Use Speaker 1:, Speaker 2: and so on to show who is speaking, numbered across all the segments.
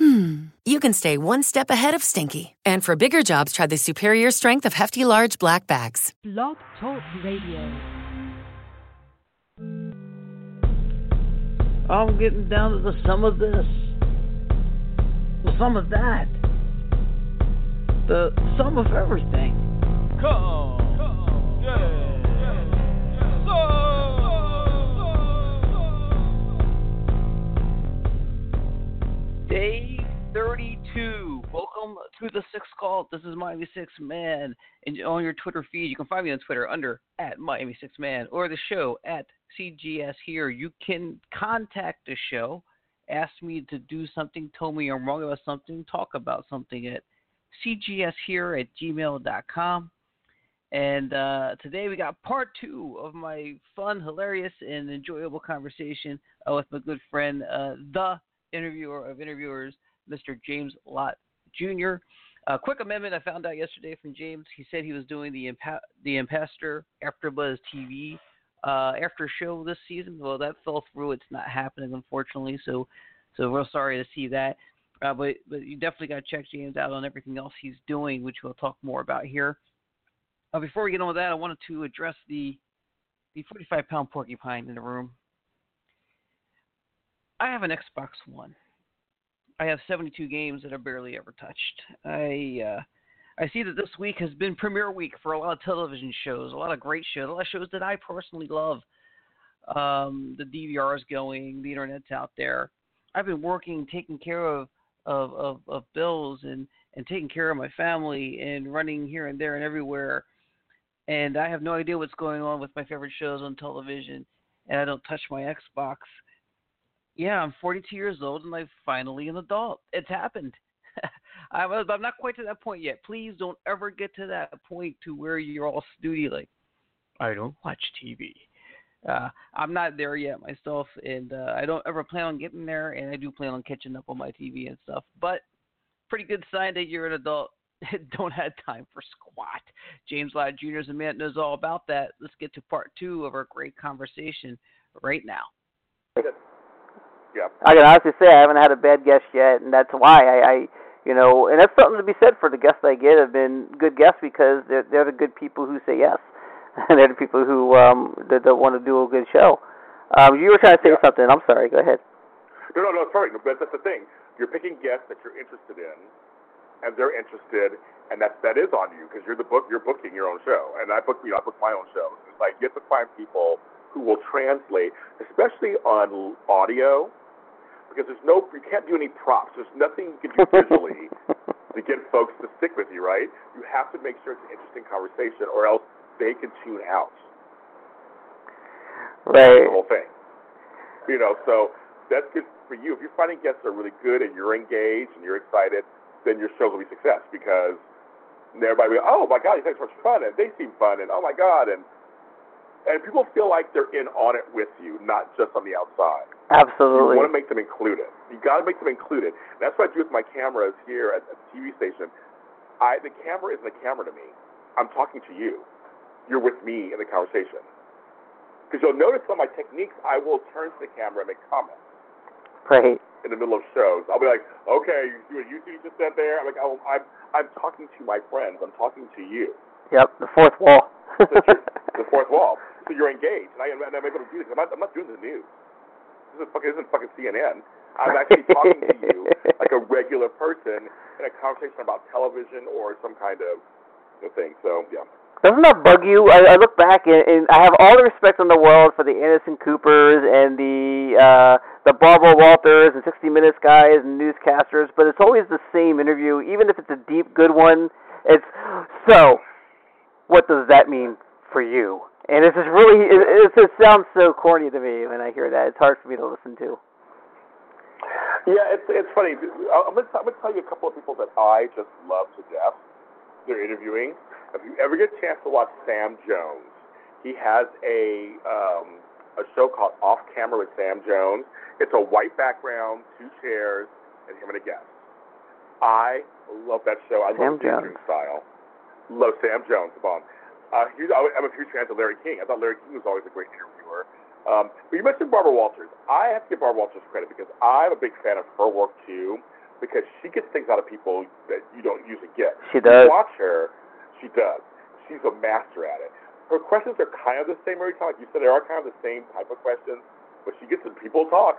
Speaker 1: hmm, you can stay one step ahead of stinky. And for bigger jobs, try the superior strength of Hefty Large Black Bags.
Speaker 2: Blog Talk Radio.
Speaker 3: I'm getting down to the sum of this, the sum of that, the sum of everything.
Speaker 4: Come, come, yeah.
Speaker 3: Day 32. Welcome to the Sixth Call. This is Miami Six Man. And on your Twitter feed, you can find me on Twitter under at Miami Six Man or the show at CGS here. You can contact the show, ask me to do something, tell me I'm wrong about something, talk about something at CGS here at gmail.com. And uh, today we got part two of my fun, hilarious, and enjoyable conversation uh, with my good friend, uh, the interviewer of interviewers, Mr. James Lott Jr. A quick amendment I found out yesterday from James. He said he was doing the Impa- the Impastor AfterBuzz TV uh, after show this season. Well, that fell through. It's not happening, unfortunately. So, so real sorry to see that. Uh, but but you definitely got to check James out on everything else he's doing, which we'll talk more about here. Uh, before we get on with that, I wanted to address the the 45 pound porcupine in the room. I have an Xbox One. I have 72 games that are barely ever touched. I uh, I see that this week has been premiere week for a lot of television shows, a lot of great shows, a lot of shows that I personally love. Um, the DVR is going, the internet's out there. I've been working, taking care of of, of, of bills and, and taking care of my family and running here and there and everywhere. And I have no idea what's going on with my favorite shows on television, and I don't touch my Xbox yeah, I'm 42 years old and I'm finally an adult. It's happened. I'm, I'm not quite to that point yet. Please don't ever get to that point to where you're all snooty like, I don't watch TV. Uh, I'm not there yet myself, and uh, I don't ever plan on getting there. And I do plan on catching up on my TV and stuff. But pretty good sign that you're an adult. don't have time for squat. James Lott Jr. is a man knows all about that. Let's get to part two of our great conversation right now.
Speaker 5: Yeah.
Speaker 6: I can honestly say I haven't had a bad guest yet, and that's why I, I you know, and that's something to be said for the guests I get have been good guests because they're they're the good people who say yes, and they're the people who um that, that want to do a good show. Um, you were trying to say
Speaker 5: Yeah.
Speaker 6: something. I'm sorry. Go ahead.
Speaker 5: No, no, no, sorry. But that's the thing. You're picking guests that you're interested in, and they're interested, and that that is on you because you're the book. You're booking your own show, and I book you. know, I book my own show. It's like you have to find people who will translate, especially on audio, because there's no. You can't do any props. There's nothing you can do visually to get folks to stick with you. Right? You have to make sure it's an interesting conversation, or else they can tune out.
Speaker 6: Right.
Speaker 5: the whole thing. You know, so that's good for you. If you're finding guests that are really good and you're engaged and you're excited, then your show will be a success because everybody will, be, oh my God, these guys are so much fun and they seem fun and oh my God and and people feel like they're in on it with you, not just on the outside.
Speaker 6: Absolutely.
Speaker 5: You want to make them included. You got to make them included. And that's what I do with my cameras here at, the TV station. I the camera isn't a camera to me. I'm talking to you. You're with me in the conversation. Because you'll notice on my techniques, I will turn to the camera and make comments
Speaker 6: Right.
Speaker 5: in the middle of shows. I'll be like, okay, you see what you just said there? I'm like, oh, I'm I'm talking to my friends. I'm talking to you.
Speaker 6: Yep. The fourth wall.
Speaker 5: The fourth wall. You're engaged, and, I, and I'm able to do this. I'm not, I'm not doing the news. This isn't fucking, this isn't fucking CNN. I'm actually talking to you like a regular person in a conversation about television or some kind of you know, thing. So yeah.
Speaker 6: Doesn't that bug you? I, I look back and, and I have all the respect in the world for the Anderson Coopers and the uh, the Barbara Walters and 60 Minutes guys and newscasters, but it's always the same interview, even if it's a deep, good one. It's so. What does that mean for you? And it's just really, it, it just sounds so corny to me when I hear that. It's hard for me to listen to.
Speaker 5: Yeah, it's it's funny. I'm gonna, I'm gonna tell you a couple of people that I just love to death. They're interviewing. If you ever get a chance to watch Sam Jones, he has a um, a show called Off Camera with Sam Jones. It's a white background, two chairs, and him and a guest. I love that show. I
Speaker 6: Sam
Speaker 5: love
Speaker 6: Jones.
Speaker 5: style. Love Sam Jones, the bomb. Uh, he's, I'm a huge fan of Larry King. I thought Larry King was always a great interviewer. Um, but you mentioned Barbara Walters. I have to give Barbara Walters credit because I'm a big fan of her work too, because she gets things out of people that you don't usually get.
Speaker 6: She
Speaker 5: You
Speaker 6: does.
Speaker 5: watch her, she does. She's a master at it. Her questions are kind of the same every time. Like you said, they are kind of the same type of questions, but she gets the people talk.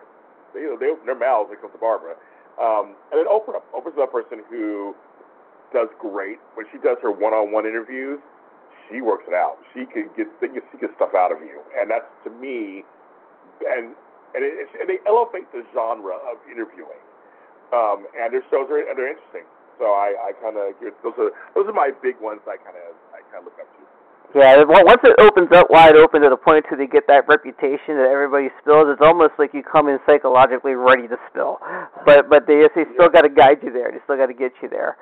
Speaker 5: They, you know, they open their mouths when it comes to Barbara. Um, and then Oprah. Oprah's that person who does great when she does her one-on-one interviews. She works it out. She can get she can get stuff out of you, and that's to me, and and, it, and they elevate the genre of interviewing. Um, and their shows are and they're interesting. So I, I kind of those are those are my big ones. I kind of I kind of look up to.
Speaker 6: Yeah, once it opens up wide open to the point to they get that reputation that everybody spills, it's almost like you come in psychologically ready to spill. But but they they still got to guide you there. They still got to get you there.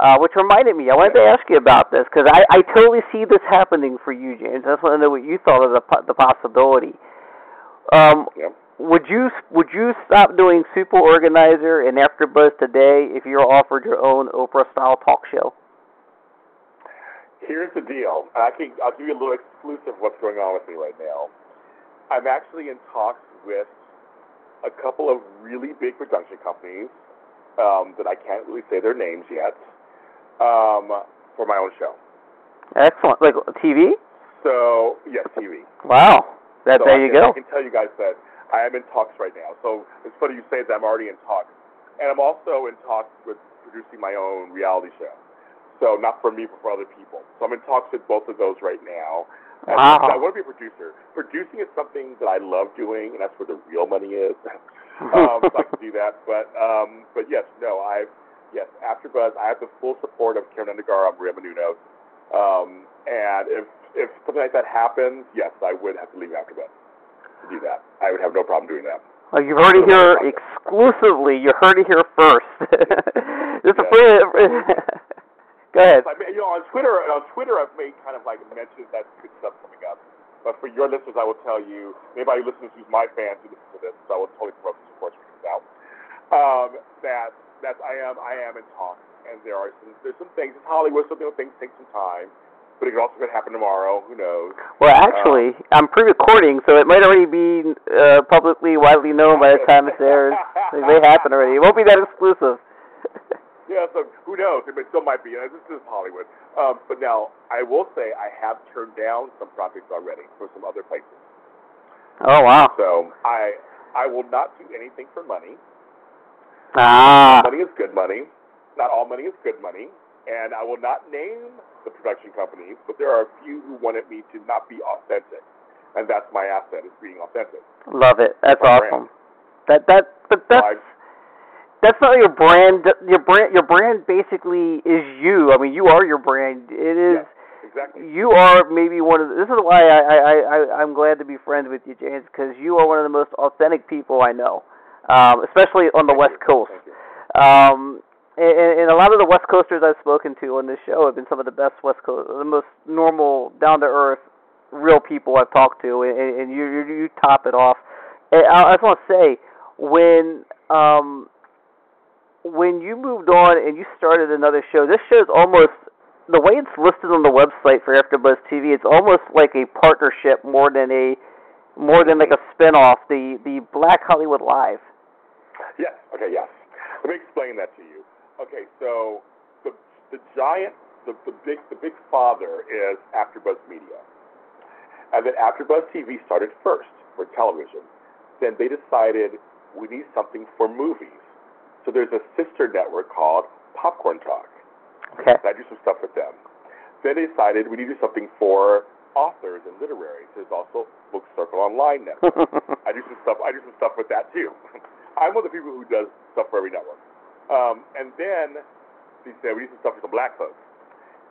Speaker 6: Uh, which reminded me, I wanted to ask you about this because I, I totally see this happening for you, James. I just want to know what you thought of the the possibility. Um,
Speaker 5: Yeah.
Speaker 6: would you would you stop doing Super Organizer and AfterBuzz today if you were offered your own Oprah style talk show?
Speaker 5: Here's the deal. I can I'll give you a little exclusive what's going on with me right now. I'm actually in talks with a couple of really big production companies um, that I can't really say their names yet um, for my own show.
Speaker 6: Excellent, like TV.
Speaker 5: So yes, TV.
Speaker 6: Wow, that
Speaker 5: So
Speaker 6: there
Speaker 5: I
Speaker 6: you
Speaker 5: can,
Speaker 6: go.
Speaker 5: I can tell you guys that I am in talks right now. So it's funny you say that I'm already in talks, and I'm also in talks with producing my own reality show. So not for me, but for other people. So I'm in talks with both of those right now. And
Speaker 6: Wow.
Speaker 5: I want to be a producer. Producing is something that I love doing, and that's where the real money is. um, so I can do that. But um, but yes, no, I yes, AfterBuzz. I have the full support of Keven Undergaro on Maria Menounos. Um, and if if something like that happens, yes, I would have to leave AfterBuzz to do that. I would have no problem doing that.
Speaker 6: Well, you heard it here exclusively. You heard it here first. this is a free. Go ahead.
Speaker 5: I mean, you know, on Twitter, on Twitter, I've made kind of like mentions that good stuff coming up. But for your listeners, I will tell you, anybody who listens who's my fans who listens to this, so I will totally promote this before it comes out. Um, that that I am I am in talks, and there are some there's some things. It's Hollywood, so you know, things take some time. But it could also could happen tomorrow. Who knows?
Speaker 6: Well, actually, I'm pre-recording, so it might already be uh, publicly, widely known by the time it airs. It may happen already. It won't be that exclusive.
Speaker 5: Yeah, so who knows? It still might be. This is Hollywood. Um, but now, I will say I have turned down some projects already for some other places.
Speaker 6: oh wow.
Speaker 5: So I I will not do anything for money.
Speaker 6: Ah.
Speaker 5: Money is good money. Not all money is good money. And I will not name the production companies, but there are a few who wanted me to not be authentic. And that's my asset, is being authentic.
Speaker 6: Love it. That's
Speaker 5: My
Speaker 6: awesome. That that but that's that's not your brand. Your brand your brand basically is you. I mean, you are your brand. It is.
Speaker 5: Yes, exactly.
Speaker 6: You are maybe one of the, this is why I I I I'm glad to be friends with you, James, because you are one of the most authentic people I know, um, especially on the West. Coast. Um, and, and a lot of the West Coasters I've spoken to on this show have been some of the best West Coast, the most normal, down to earth, real people I've talked to, and, and you, you you top it off. And I, just want to say when um when you moved on and you started another show, this show's almost the way it's listed on the website for AfterBuzz TV. It's almost like a partnership more than a more than like a spin-off. The the Black Hollywood Live.
Speaker 5: Yes. Okay. Yes. Let me explain that to you. Okay. So the the giant, the, the big, the big father is AfterBuzz Media, and then AfterBuzz TV started first for television. Then they decided we need something for movies. So there's a sister network called Popcorn Talk.
Speaker 6: Okay.
Speaker 5: I do some stuff with them. Then they decided we need to do something for authors and literaries. There's also Book Circle Online network. I do some stuff. I do some stuff with that too. I'm one of the people who does stuff for every network. Um, and then they said we need some stuff for some black folks,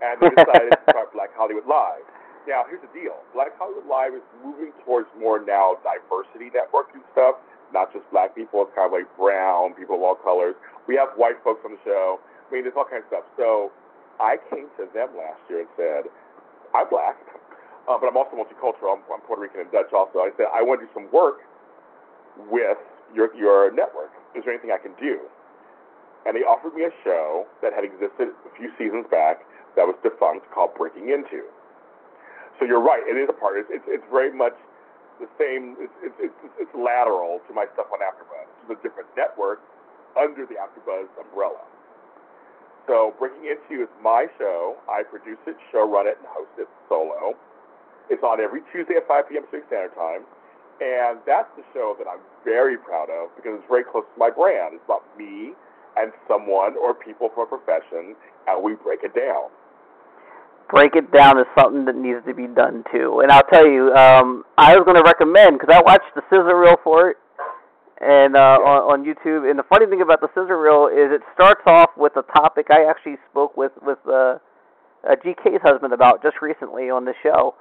Speaker 5: and they decided to start Black Hollywood Live. Now here's the deal: Black Hollywood Live is moving towards more now diversity network and stuff, not just black people. It's kind of like brown people of all colors. We have white folks on the show. I mean, there's all kinds of stuff. So I came to them last year and said, I'm black, uh, but I'm also multicultural. I'm, I'm Puerto Rican and Dutch also. I said, I want to do some work with your, your network. Is there anything I can do? And they offered me a show that had existed a few seasons back that was defunct called Breaking Into. So you're right. It is a part. It's, it's, it's very much the same. It's, it's, it's, lateral to my stuff on AfterBuzz. It's a different network under the AfterBuzz umbrella. So Breaking Into is my show. I produce it, show run it, and host it solo. It's on every Tuesday at 5 p.m. Pacific Standard Time. And that's the show that I'm very proud of because it's very close to my brand. It's about me and someone or people from a profession, and we break it down.
Speaker 6: Break it down is something that needs to be done too. And I'll tell you, um, I was going to recommend because I watched the sizzle reel for it, and uh, on, on YouTube. And the funny thing about the sizzle reel is it starts off with a topic I actually spoke with with uh, uh, GK's husband about just recently on the show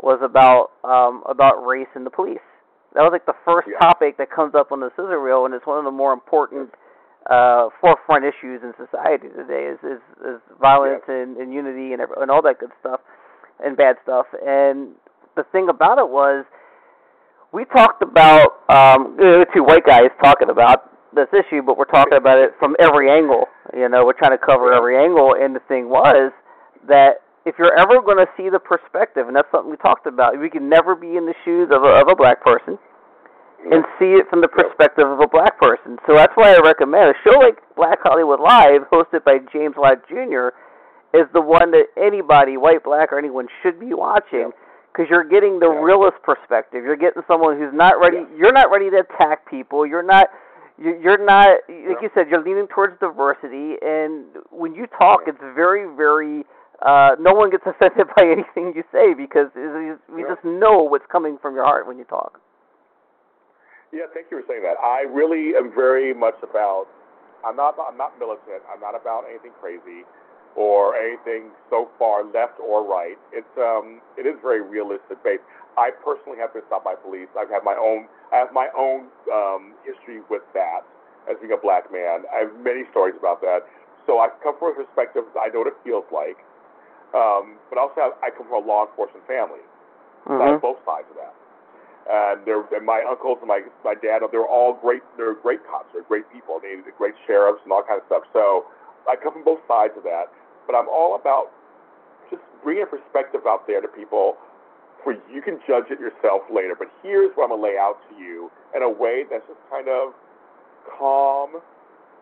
Speaker 6: was about um, about race in the police. That was like the first
Speaker 5: Yeah.
Speaker 6: topic that comes up on the sizzle reel, and it's one of the more important uh, forefront issues in society today is is, is violence and, and unity and and all that good stuff and bad stuff. And the thing about it was we talked about um two white guys talking about this issue, but we're talking about it from every angle. You know, we're trying to cover every angle. And the thing was that if you're ever going to see the perspective, and that's something we talked about, we can never be in the shoes of a, of a black person and see it from the perspective of a black person. So that's why I recommend a show like Black Hollywood Live, hosted by James Lott Jr., is the one that anybody, white, black, or anyone, should be watching because you're getting the realist perspective. You're getting someone who's not ready. You're not ready to attack people. You're not. you- You're not. Like you said, you're leaning towards diversity, and when you talk, it's very, very. Uh, no one gets offended by anything you say because we just know what's coming from your heart when you talk.
Speaker 5: Yeah, thank you for saying that. I really am very much about. I'm not. I'm not militant. I'm not about anything crazy, or anything so far left or right. It's um. It is very realistic based. I personally have been stopped by police. I've had my own. I have my own um, history with that as being a black man. I have many stories about that. So I come from a perspective. I know what it feels like. Um, but also, have, I come from a law enforcement family. So I have both sides of that. And they're and my uncles and my my dad, they're all great. They're great cops. They're great people. They, they're great sheriffs and all kind of stuff. So I come from both sides of that. But I'm all about just bringing a perspective out there to people, where you can judge it yourself later. But here's what I'm gonna lay out to you in a way that's just kind of calm,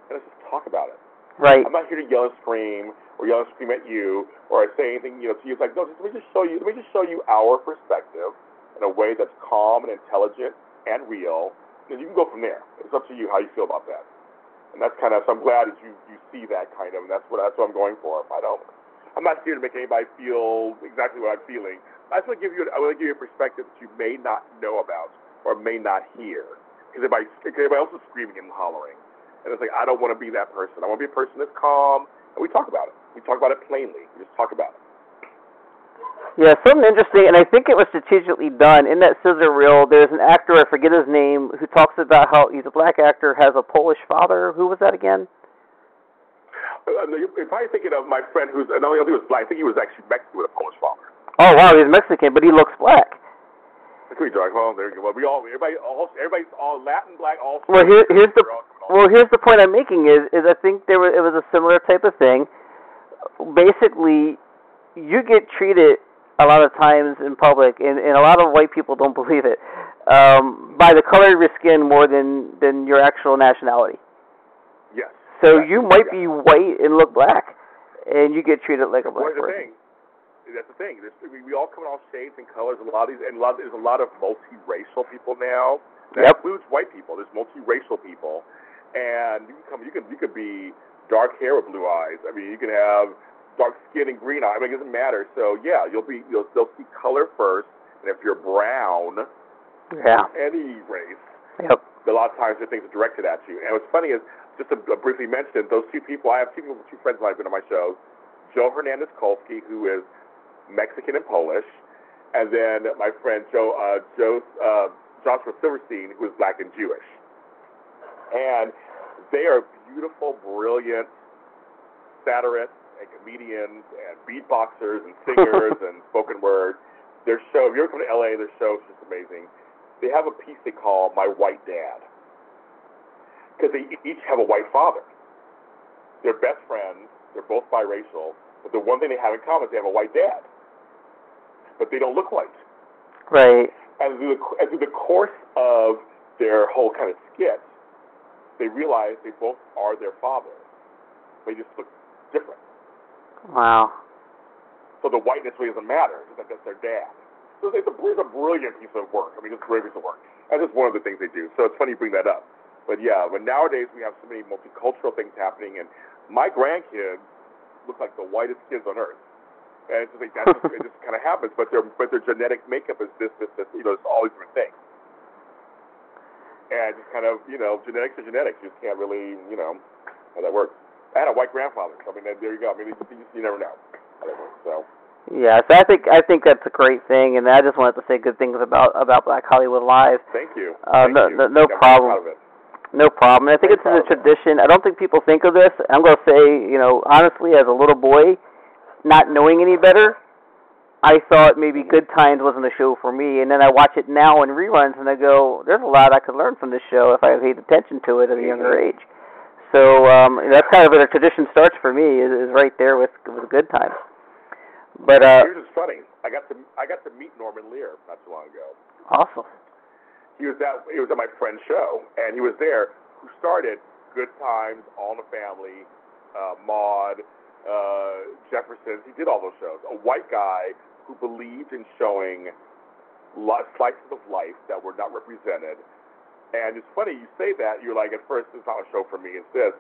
Speaker 5: and let's just talk about it.
Speaker 6: Right.
Speaker 5: I'm not here to yell and scream or yell and scream at you or say anything, you know, to you. It's like, no, just, let me just show you, let me just show you our perspective in a way that's calm and intelligent and real. And you can go from there. It's up to you how you feel about that. And that's kind of, so I'm glad that you, you see that kind of, and that's what, that's what I'm going for. I don't, I'm not here to make anybody feel exactly what I'm feeling. I just want to give you, I want to give you a perspective that you may not know about or may not hear. Because everybody, everybody else is screaming and hollering. And it's like, I don't want to be that person. I want to be a person that's calm, and we talk about it. We talk about it plainly. We just talk about it.
Speaker 6: Yeah, something interesting, and I think it was strategically done. In that sizzle reel, there's an actor, I forget his name, who talks about how he's a black actor, has a Polish father. Who was that again?
Speaker 5: Uh, You're probably thinking of my friend who's, I know he was black. I think he was actually Mexican with a Polish father.
Speaker 6: Oh, wow, he's Mexican, but he looks black.
Speaker 5: It could be dark. Well, there you go. We all, everybody, all, everybody's all Latin, black, all.
Speaker 6: Well, here, here's the
Speaker 5: We're all coming all-
Speaker 6: well, here's the point I'm making is is I think there was it was a similar type of thing. Basically, you get treated a lot of times in public, and, and a lot of white people don't believe it, um, by the color of your skin more than than your actual nationality.
Speaker 5: Yes.
Speaker 6: So you might
Speaker 5: Yeah.
Speaker 6: be white and look black, and you get treated like a
Speaker 5: Well,
Speaker 6: black
Speaker 5: the
Speaker 6: person.
Speaker 5: thing. That's the thing. There's, we, we all come in all shades and colors. A lot of these, and a lot, there's a lot of multiracial people now. That
Speaker 6: Yep.
Speaker 5: includes white people. There's multiracial people, and you can come. You can you could be dark hair with blue eyes. I mean, you can have dark skin and green eyes. I mean, it doesn't matter. So yeah, you'll be you'll they'll see color first, and if you're brown,
Speaker 6: Yeah.
Speaker 5: any race,
Speaker 6: Yep.
Speaker 5: a lot of times the things are directed at you. And what's funny is, just to uh, briefly mention, those two people, I have two people, two friends of mine who've been on my show, Joe Hernandez Kolski, who is Mexican and Polish, and then my friend Joe, uh, Joe uh, Joshua Silverstein, who is black and Jewish. And they are beautiful, brilliant satirists and comedians and beatboxers and singers and spoken word. Their show, if you ever come to LA, their show is just amazing. They have a piece they call My White Dad because they each have a white father. They're best friends. They're both biracial, but the one thing they have in common is they have a white dad, but they don't look white.
Speaker 6: Right.
Speaker 5: And through the, and through the course of their whole kind of skit, they realize they both are their father. They just look different.
Speaker 6: Wow.
Speaker 5: So the whiteness really doesn't matter. Like that's their dad. So it's a, it's a brilliant piece of work. I mean, it's a brilliant piece of work. That's just one of the things they do. So it's funny you bring that up. But yeah, but nowadays we have so many multicultural things happening, and my grandkids look like the whitest kids on earth. And it's just like that's just, it just kind of happens. But their but their genetic makeup is this this this. You know, it's all these different things. And just kind of you know, genetics are genetics. You just can't really you know how that works. I had a white grandfather. So I mean, there you go. I mean, you, you never know. So.
Speaker 6: Yeah, so I think I think that's a great thing, and I just wanted to say good things about about Black Hollywood Live.
Speaker 5: Thank you.
Speaker 6: Uh,
Speaker 5: Thank
Speaker 6: no,
Speaker 5: you.
Speaker 6: no, no problem.
Speaker 5: proud of it.
Speaker 6: No problem. And I think
Speaker 5: Very
Speaker 6: it's a
Speaker 5: proud
Speaker 6: tradition. I don't think people think of this. I'm going to say, you know, honestly, as a little boy, not knowing any better, I thought maybe Good Times wasn't a show for me. And then I watch it now in reruns, and I go, there's a lot I could learn from this show if I paid attention to it at a younger age. So um, that's kind of where the tradition starts for me. Is, is right there with with Good Times. But uh,
Speaker 5: Here's what's funny. I got to I got to meet Norman Lear not too long ago.
Speaker 6: awesome.
Speaker 5: He was at he was at my friend's show, and he was there. Who started Good Times, All in the Family, uh, Maude, uh, Jeffersons. He did all those shows. A white guy who believed in showing li- slices of life that were not represented. And it's funny you say that. You're like, at first, it's not a show for me. It's this.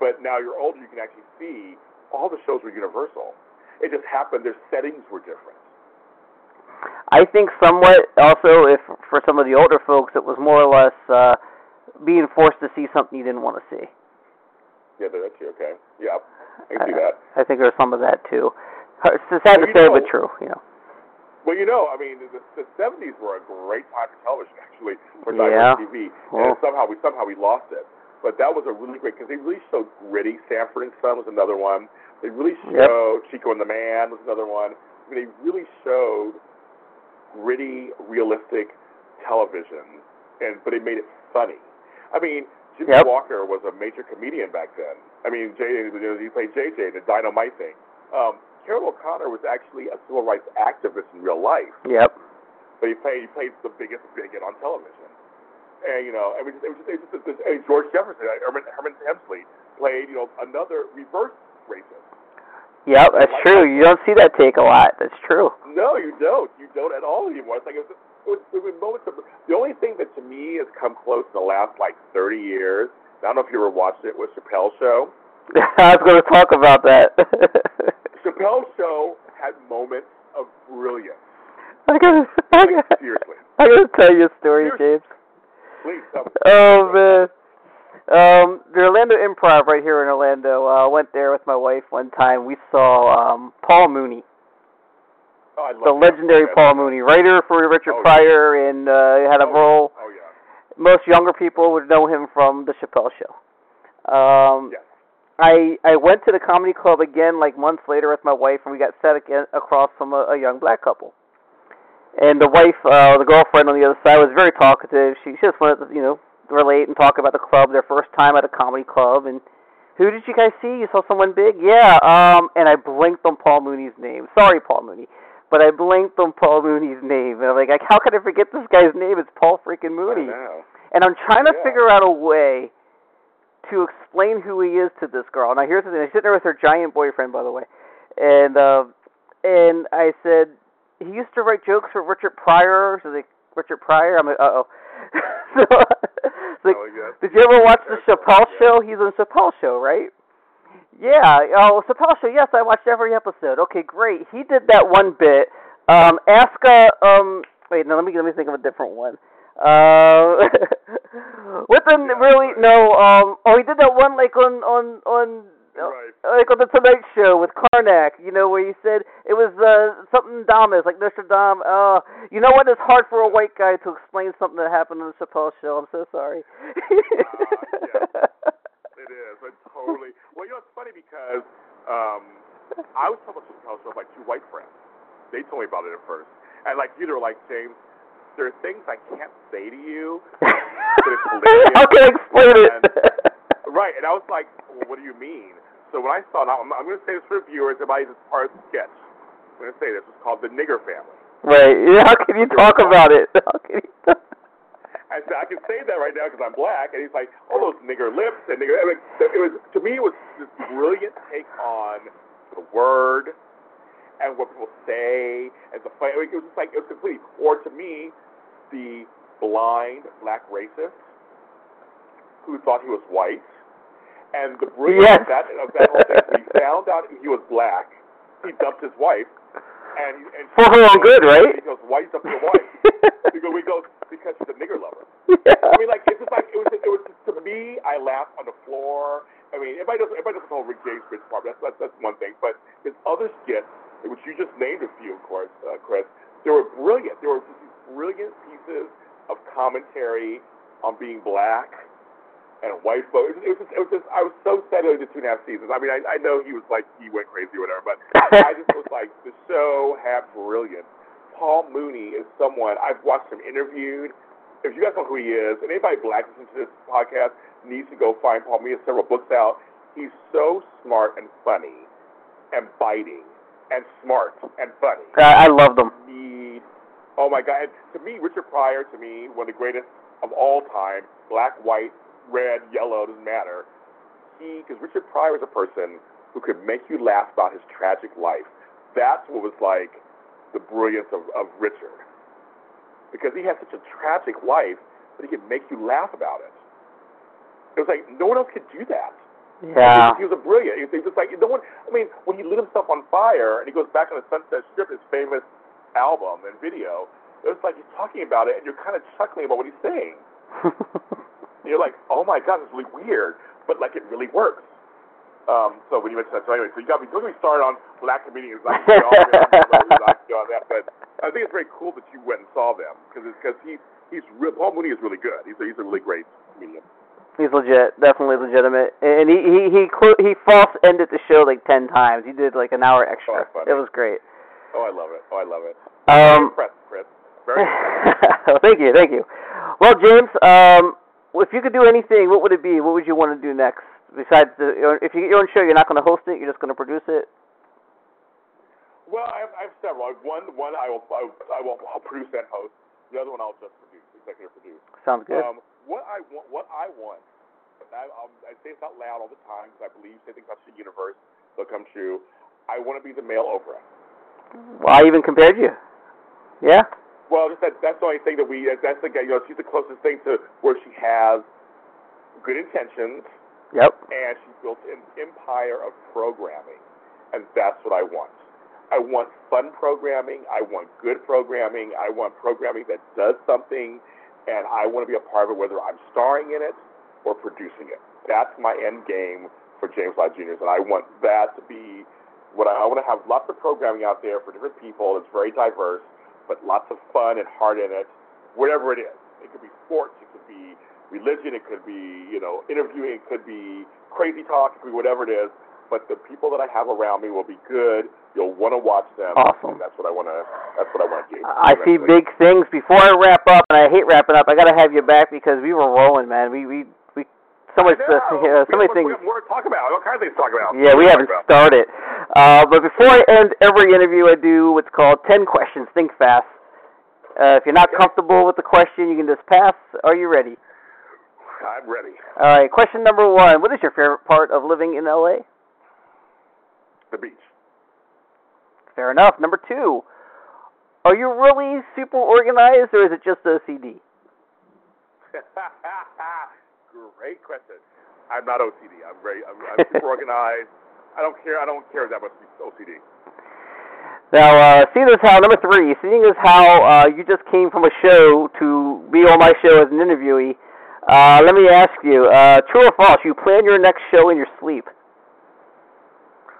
Speaker 5: But now you're older, you can actually see all the shows were universal. It just happened. Their settings were different.
Speaker 6: I think somewhat also if for some of the older folks it was more or less uh being forced to see something you didn't want to see.
Speaker 5: Yeah, that's. Okay. Yeah, I can see that.
Speaker 6: I think there's some of that too. It's sad
Speaker 5: Well,
Speaker 6: to say,
Speaker 5: know-
Speaker 6: but true. You know.
Speaker 5: Well, you know, I mean, the, the 70s were a great time for television, actually, for
Speaker 6: Yeah.
Speaker 5: diverse TV.
Speaker 6: Well.
Speaker 5: And somehow we somehow we lost it. But that was a really great because they really showed gritty. Sanford and Son was another one. They really
Speaker 6: Yep.
Speaker 5: showed Chico and the Man was another one. I mean, they really showed gritty, realistic television, and but they made it funny. I mean, Jimmy
Speaker 6: Yep.
Speaker 5: Walker was a major comedian back then. I mean, Jay, he played JJ, the Dynamite thing. Um, Carroll O'Connor was actually a civil rights activist in real life,
Speaker 6: Yep.
Speaker 5: but he played he played the biggest bigot on television. And you know, I mean, it was just, it was just, and George Jefferson, uh, Sherman, Sherman Hemsley played you know another reverse racist.
Speaker 6: Yep, that's true. You don't see that take a lot. That's true.
Speaker 5: No, you don't. You don't at all anymore. It's like it was, it was, it was moments of, the only thing that to me has come close in the last like 30 years. I don't know if you ever watched it. Was Chappelle's show.
Speaker 6: I was going to talk about that.
Speaker 5: Chappelle's show had moments of brilliance.
Speaker 6: I gotta, I
Speaker 5: Like,
Speaker 6: gotta,
Speaker 5: seriously,
Speaker 6: I gotta tell you a story,
Speaker 5: Seriously.
Speaker 6: James.
Speaker 5: please tell me.
Speaker 6: Oh man. Um, the Orlando Improv right here in Orlando. I uh, went there with my wife one time. We saw um Paul Mooney,
Speaker 5: Oh, I love
Speaker 6: the legendary
Speaker 5: Yeah.
Speaker 6: Paul Mooney, writer for Richard
Speaker 5: Oh, yeah.
Speaker 6: Pryor, and uh, had a
Speaker 5: Oh,
Speaker 6: role.
Speaker 5: Oh yeah.
Speaker 6: Most younger people would know him from the Chappelle Show. Um,
Speaker 5: Yes.
Speaker 6: I I went to the comedy club again like months later with my wife, and we got sat again across from a, a young black couple. And the wife, uh, the girlfriend on the other side, was very talkative. She she just wanted to, you know, relate and talk about the club, their first time at a comedy club, and who did you guys see? You saw someone big? Yeah. Um, and I blinked on Paul Mooney's name. Sorry, Paul Mooney, but I blinked on Paul Mooney's name, and I'm like, how could I forget this guy's name? It's Paul freaking Mooney. And I'm trying to
Speaker 5: Yeah.
Speaker 6: figure out a way to explain who he is to this girl. Now here's the thing. I sit there with her giant boyfriend, by the way, and uh, and I said he used to write jokes for Richard Pryor. So like Richard Pryor. I'm like, uh oh. so, like,
Speaker 5: Oh,
Speaker 6: did you ever watch the Chappelle
Speaker 5: yeah.
Speaker 6: show? He's on Chappelle show, right? Yeah. Oh, Chappelle show. Yes, I watched every episode. Okay, great. He did that one bit. Um, ask uh, um. Wait, no. Let me let me think of a different one. Uh, with the
Speaker 5: Yeah,
Speaker 6: really
Speaker 5: right.
Speaker 6: no. Um. Oh, he did that one like on on on. uh,
Speaker 5: Right.
Speaker 6: Like on the Tonight Show with Carnac, you know, where he said it was uh, something Damas, like Notre Dame. Uh, you know what? It's hard for a white guy to explain something that happened on the Chappelle show. I'm so sorry.
Speaker 5: yeah. It is. It totally. Well, you know, it's funny because um, I was told about Chappelle show by two white friends. They told me about it at first, and like you, were like, James, there are things I can't say to you, but it's hilarious.
Speaker 6: How can explain it?
Speaker 5: Right, and I was like, well, what do you mean? So when I saw it, I'm, I'm going to say this for viewers. Everybody, this is part of the sketch. I'm going to say this. It's called the Nigger Family.
Speaker 6: right. Yeah, How can you talk about it? How can you talk?
Speaker 5: I said, I can say that right now because I'm black. And he's like, all those nigger lips and nigger. I mean, it was to me, it was this brilliant take on the word and what people say and the fight. I mean, it was just like it was complete. Or to me, the blind black racist who thought he was white, and the brilliance
Speaker 6: Yes.
Speaker 5: of that of that whole thing. When he found out he was black, he dumped his wife, and, and
Speaker 6: For her own good, right?
Speaker 5: He goes, "Why you dump your wife?" Goes, "We go because she's a nigger lover."
Speaker 6: yeah.
Speaker 5: I mean, like it's just like it was. It was to me. I laughed on the floor. I mean, everybody does. Everybody does the whole Rick James bridge part. That's that's that's one thing. But his other skits, which you just named a few, of course, uh, Chris, they were brilliant. They were brilliant pieces of commentary on being black and white folks. It was just. It was just. I was so sad it was two and a half seasons. I mean, I I know he was like he went crazy or whatever, but I just was like the show had brilliant. Paul Mooney is someone I've watched him interviewed. If you guys know who he is, and anybody black listening to this podcast needs to go find Paul Mooney. He has several books out. He's so smart and funny, and biting, and smart and funny.
Speaker 6: I, I love them.
Speaker 5: Need, oh my God! And to me, Richard Pryor, to me, one of the greatest of all time. Black, white, red, yellow, doesn't matter. He, because Richard Pryor is a person who could make you laugh about his tragic life. That's what was like the brilliance of, of Richard. Because he had such a tragic life, but he could make you laugh about it. It was like no one else could do that.
Speaker 6: Yeah.
Speaker 5: He was a brilliant. He was just like no one. I mean, when he lit himself on fire and he goes back on the Sunset Strip, his famous album and video, it was like he's talking about it and you're kind of chuckling about what he's saying. You're like, oh my god, it's really weird, but like it really works. Um, so when you mentioned that, so anyway, so you got me. Don't get me started on black comedians. I can on that, but I think it's very cool that you went and saw them because because he he's real. Paul Mooney is really good. He's a, he's a really great comedian.
Speaker 6: He's legit, definitely legitimate, and he he he he false ended the show like ten times. He did like an hour extra.
Speaker 5: Oh,
Speaker 6: it was great.
Speaker 5: Oh, I love it. Oh, I love it.
Speaker 6: Um,
Speaker 5: Very impressed, Chris. Very impressed.
Speaker 6: thank you, thank you. Well, James, um, if you could do anything, what would it be? What would you want to do next? Besides, the, if you get your own show, you're not going to host it. You're just going to produce it.
Speaker 5: Well, I have, I have several. One, one I will, I will, I will I'll produce and host. The other one I'll just produce, executive produce.
Speaker 6: Sounds good.
Speaker 5: Um, what I want, what I want, I, I'll, I say this out loud all the time because I believe say things about the universe, they'll come true. I want to be the male Oprah.
Speaker 6: well, I even compared you. Yeah.
Speaker 5: Well, just that, that's the only thing that we. That's the you know she's the closest thing to where she has good intentions
Speaker 6: Yep.
Speaker 5: and she built an empire of programming, and that's what I want. I want fun programming. I want good programming. I want programming that does something, and I want to be a part of it, whether I'm starring in it or producing it. That's my end game for James Lott Jr. And I want that to be what I, I want to have lots of programming out there for different people. It's very diverse, but lots of fun and heart in it, whatever it is. It could be sports. It could be religion. It could be, you know, interviewing. It could be crazy talk. It could be whatever it is. But the people that I have around me will be good. You'll want to watch them.
Speaker 6: Awesome.
Speaker 5: That's what I want to. That's what I want to do.
Speaker 6: I see big things. Before I wrap up, and I hate wrapping up, I got to have you back because we were rolling, man. We we we so much
Speaker 5: I
Speaker 6: stuff.
Speaker 5: know.
Speaker 6: Yeah, so
Speaker 5: we
Speaker 6: many things.
Speaker 5: We have more to talk about. All kinds of things to talk about.
Speaker 6: Yeah, we haven't
Speaker 5: about.
Speaker 6: started. Uh, but before I end every interview, I do what's called 10 questions. Think fast. Uh, if you're not comfortable with the question, you can just pass. Are you ready?
Speaker 5: I'm ready.
Speaker 6: All right, question number one. What is your favorite part of living in LA?
Speaker 5: The beach.
Speaker 6: Fair enough. Number two. Are you really super organized or is it just OCD?
Speaker 5: Great question. I'm not OCD. I'm very. I'm, I'm super organized. I don't care. I don't care that much about OCD.
Speaker 6: Now, uh, seeing as how, number three, seeing as how uh, you just came from a show to be on my show as an interviewee, uh, let me ask you, uh, true or false, you plan your next show in your sleep?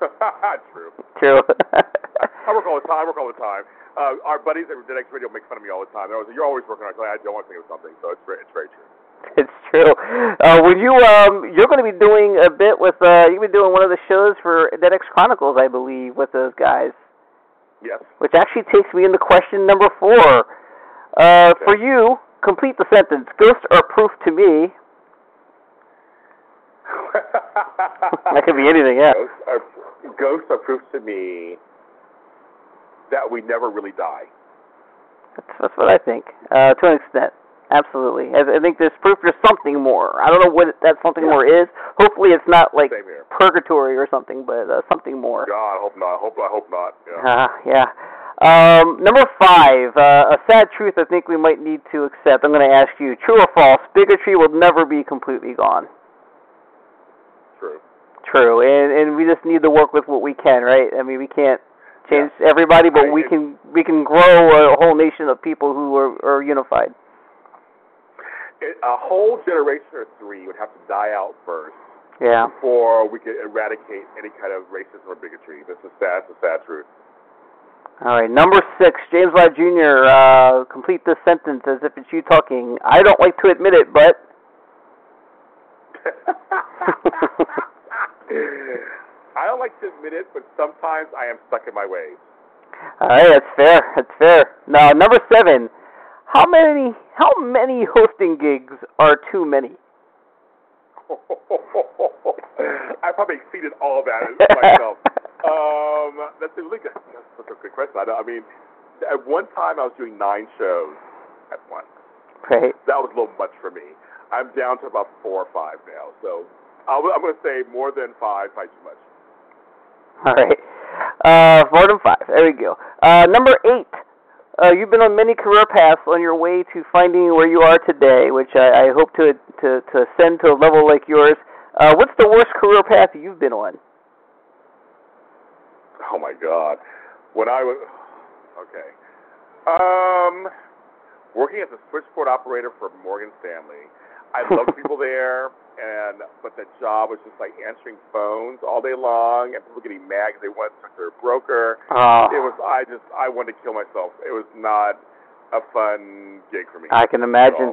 Speaker 5: True.
Speaker 6: True.
Speaker 5: I work all the time. I work all the time. Uh, our buddies at the next radio make fun of me all the time. They're always, You're always working on. I don't want to think of something. So it's very, it's very true.
Speaker 6: It's true. Uh, when you um, you're going to be doing a bit with uh, you've been doing one of the shows for Dead X Chronicles, I believe, with those guys.
Speaker 5: Yes.
Speaker 6: Which actually takes me into question number four. Uh,
Speaker 5: Okay.
Speaker 6: For you, complete the sentence. Ghosts are proof to me. That could be anything, yeah.
Speaker 5: Ghosts are, ghosts are proof to me that we never really die.
Speaker 6: That's, that's what I think, uh, to an extent. Absolutely. I, I think there's proof there's something more. I don't know what that something
Speaker 5: Yeah.
Speaker 6: more is. Hopefully, it's not like purgatory or something, but uh, something more.
Speaker 5: God, I hope not. I hope I hope not. Yeah.
Speaker 6: Uh, yeah. Um, number five, uh, a sad truth I think we might need to accept. I'm going to ask you, true or false? Bigotry will never be completely gone.
Speaker 5: True.
Speaker 6: And and we just need to work with what we can, right? I mean, we can't change everybody, but
Speaker 5: I-
Speaker 6: we can we can grow a whole nation of people who are, are unified.
Speaker 5: A whole generation or three would have to die out first
Speaker 6: Yeah.
Speaker 5: before we could eradicate any kind of racism or bigotry. This is sad. It's a sad truth.
Speaker 6: All right, number six, James Lott Jr. Uh, complete this sentence as if it's you talking. I don't like to admit it, but
Speaker 5: I don't like to admit it, but sometimes I am stuck in my ways.
Speaker 6: all right, that's fair. That's fair. Now, number seven, how many how many hosting gigs are too many?
Speaker 5: I probably exceeded all of that myself. um, that's a really good. That's such a good question. I, I mean, at one time I was doing nine shows at once.
Speaker 6: Right.
Speaker 5: That was a little much for me. I'm down to about four or five now. So I'll, I'm going to say more than five, probably too much.
Speaker 6: All right. Uh, four to five. There we go. Uh, number eight. Uh, you've been on many career paths on your way to finding where you are today, which I, I hope to to to ascend to a level like yours. Uh, what's the worst career path you've been on?
Speaker 5: Oh my God. When I was okay, um, working as a switchboard operator for Morgan Stanley, I loved people there, and but the job was just like answering phones all day long, and people getting mad because they wanted to talk to their broker.
Speaker 6: Oh,
Speaker 5: It was I just I wanted to kill myself. It was not a fun gig for me.
Speaker 6: I can imagine.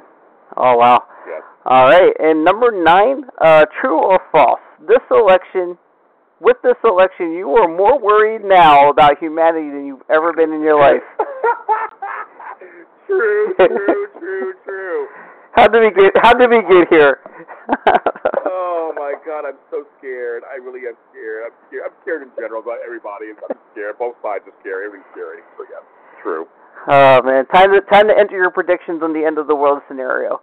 Speaker 6: Oh wow.
Speaker 5: Yes.
Speaker 6: All right, and number nine, uh, true or false? This election, with this election, you are more worried now about humanity than you've ever been in your life.
Speaker 5: true, true, true, true.
Speaker 6: How did we get? How did we get here?
Speaker 5: Oh my God, I'm so scared. I really am scared. I'm scared. I'm scared in general about everybody. I'm scared. Both sides are scary. Everything's scary. So yeah, true.
Speaker 6: Oh man, time to time to enter your predictions on the end of the world scenario.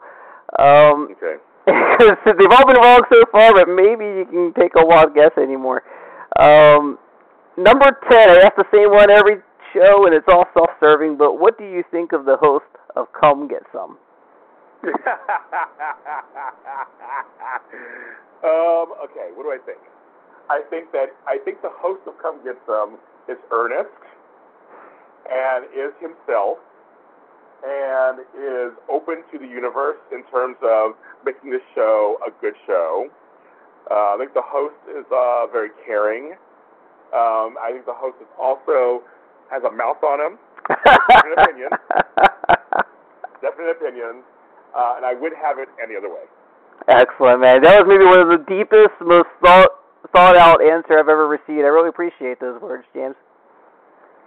Speaker 6: Um,
Speaker 5: Okay.
Speaker 6: they've all been wrong so far, but maybe you can take a wild guess anymore. Um, number ten, I ask the same one every show, and it's all self-serving. But what do you think of the host of Come Get Sum?
Speaker 5: um, okay, what do I think? I think that I think the host of Come Get Sum is earnest and is himself and is open to the universe in terms of making the show a good show. Uh, I think the host is uh, very caring. Um, I think the host is also has a mouth on him, Definite opinion. definite opinion, uh, and I would have it any other way.
Speaker 6: Excellent, man. That was maybe one of the deepest, most thought thought out answer I've ever received. I really appreciate those words, James.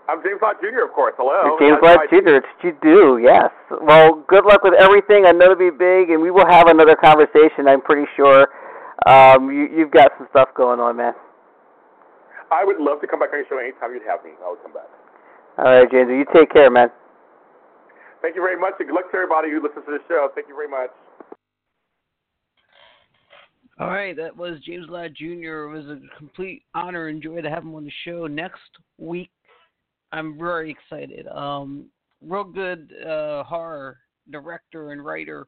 Speaker 5: I'm James Lott Jr., of course. Hello.
Speaker 6: James Lott Jr. It's you do, yes. Well, good luck with everything. I know it'll be big, and we will have another conversation. I'm pretty sure. Um, you, you've got some stuff going on, man.
Speaker 5: I would love to come back on your show anytime you'd have me. I would come back.
Speaker 6: All right, James. You take care, man.
Speaker 5: Thank you very much, and good luck to everybody who listens to the show. Thank you very much.
Speaker 3: All right, that was James Lott Jr. It was a complete honor and joy to have him on the show. Next week, I'm very excited. Um, real good uh, horror director and writer,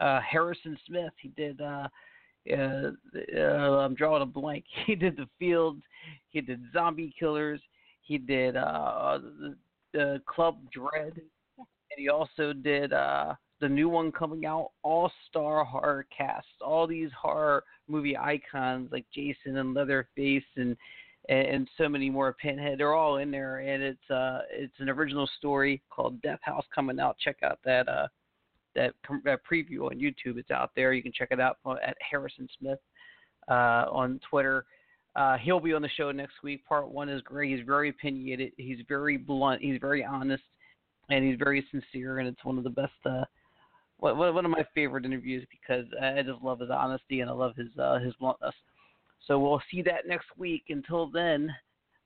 Speaker 3: uh, Harrison Smith. He did. Uh, uh, uh, I'm drawing a blank. He did The Field. He did Zombie Killers. He did uh, the, Club Dread, and he also did uh, the new one coming out, All Star Horror Cast. All these horror movie icons like Jason and Leatherface and and, and so many more. Pinhead, they're all in there, and it's uh it's an original story called Death House coming out. Check out that uh that, that preview on YouTube. It's out there. You can check it out at Harrison Smith uh, on Twitter. Uh, he'll be on the show next week. Part one is great. He's very opinionated. He's very blunt. He's very honest, and he's very sincere. And it's one of the best. Uh, one, one of my favorite interviews because I just love his honesty and I love his uh, his bluntness. So we'll see that next week. Until then,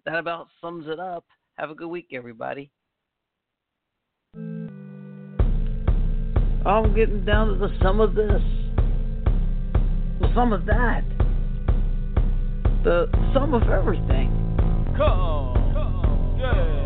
Speaker 3: that about sums it up. Have a good week, everybody. I'm getting down to the sum of this, the sum of that, the sum of everything.
Speaker 4: Come, come, yeah, yeah,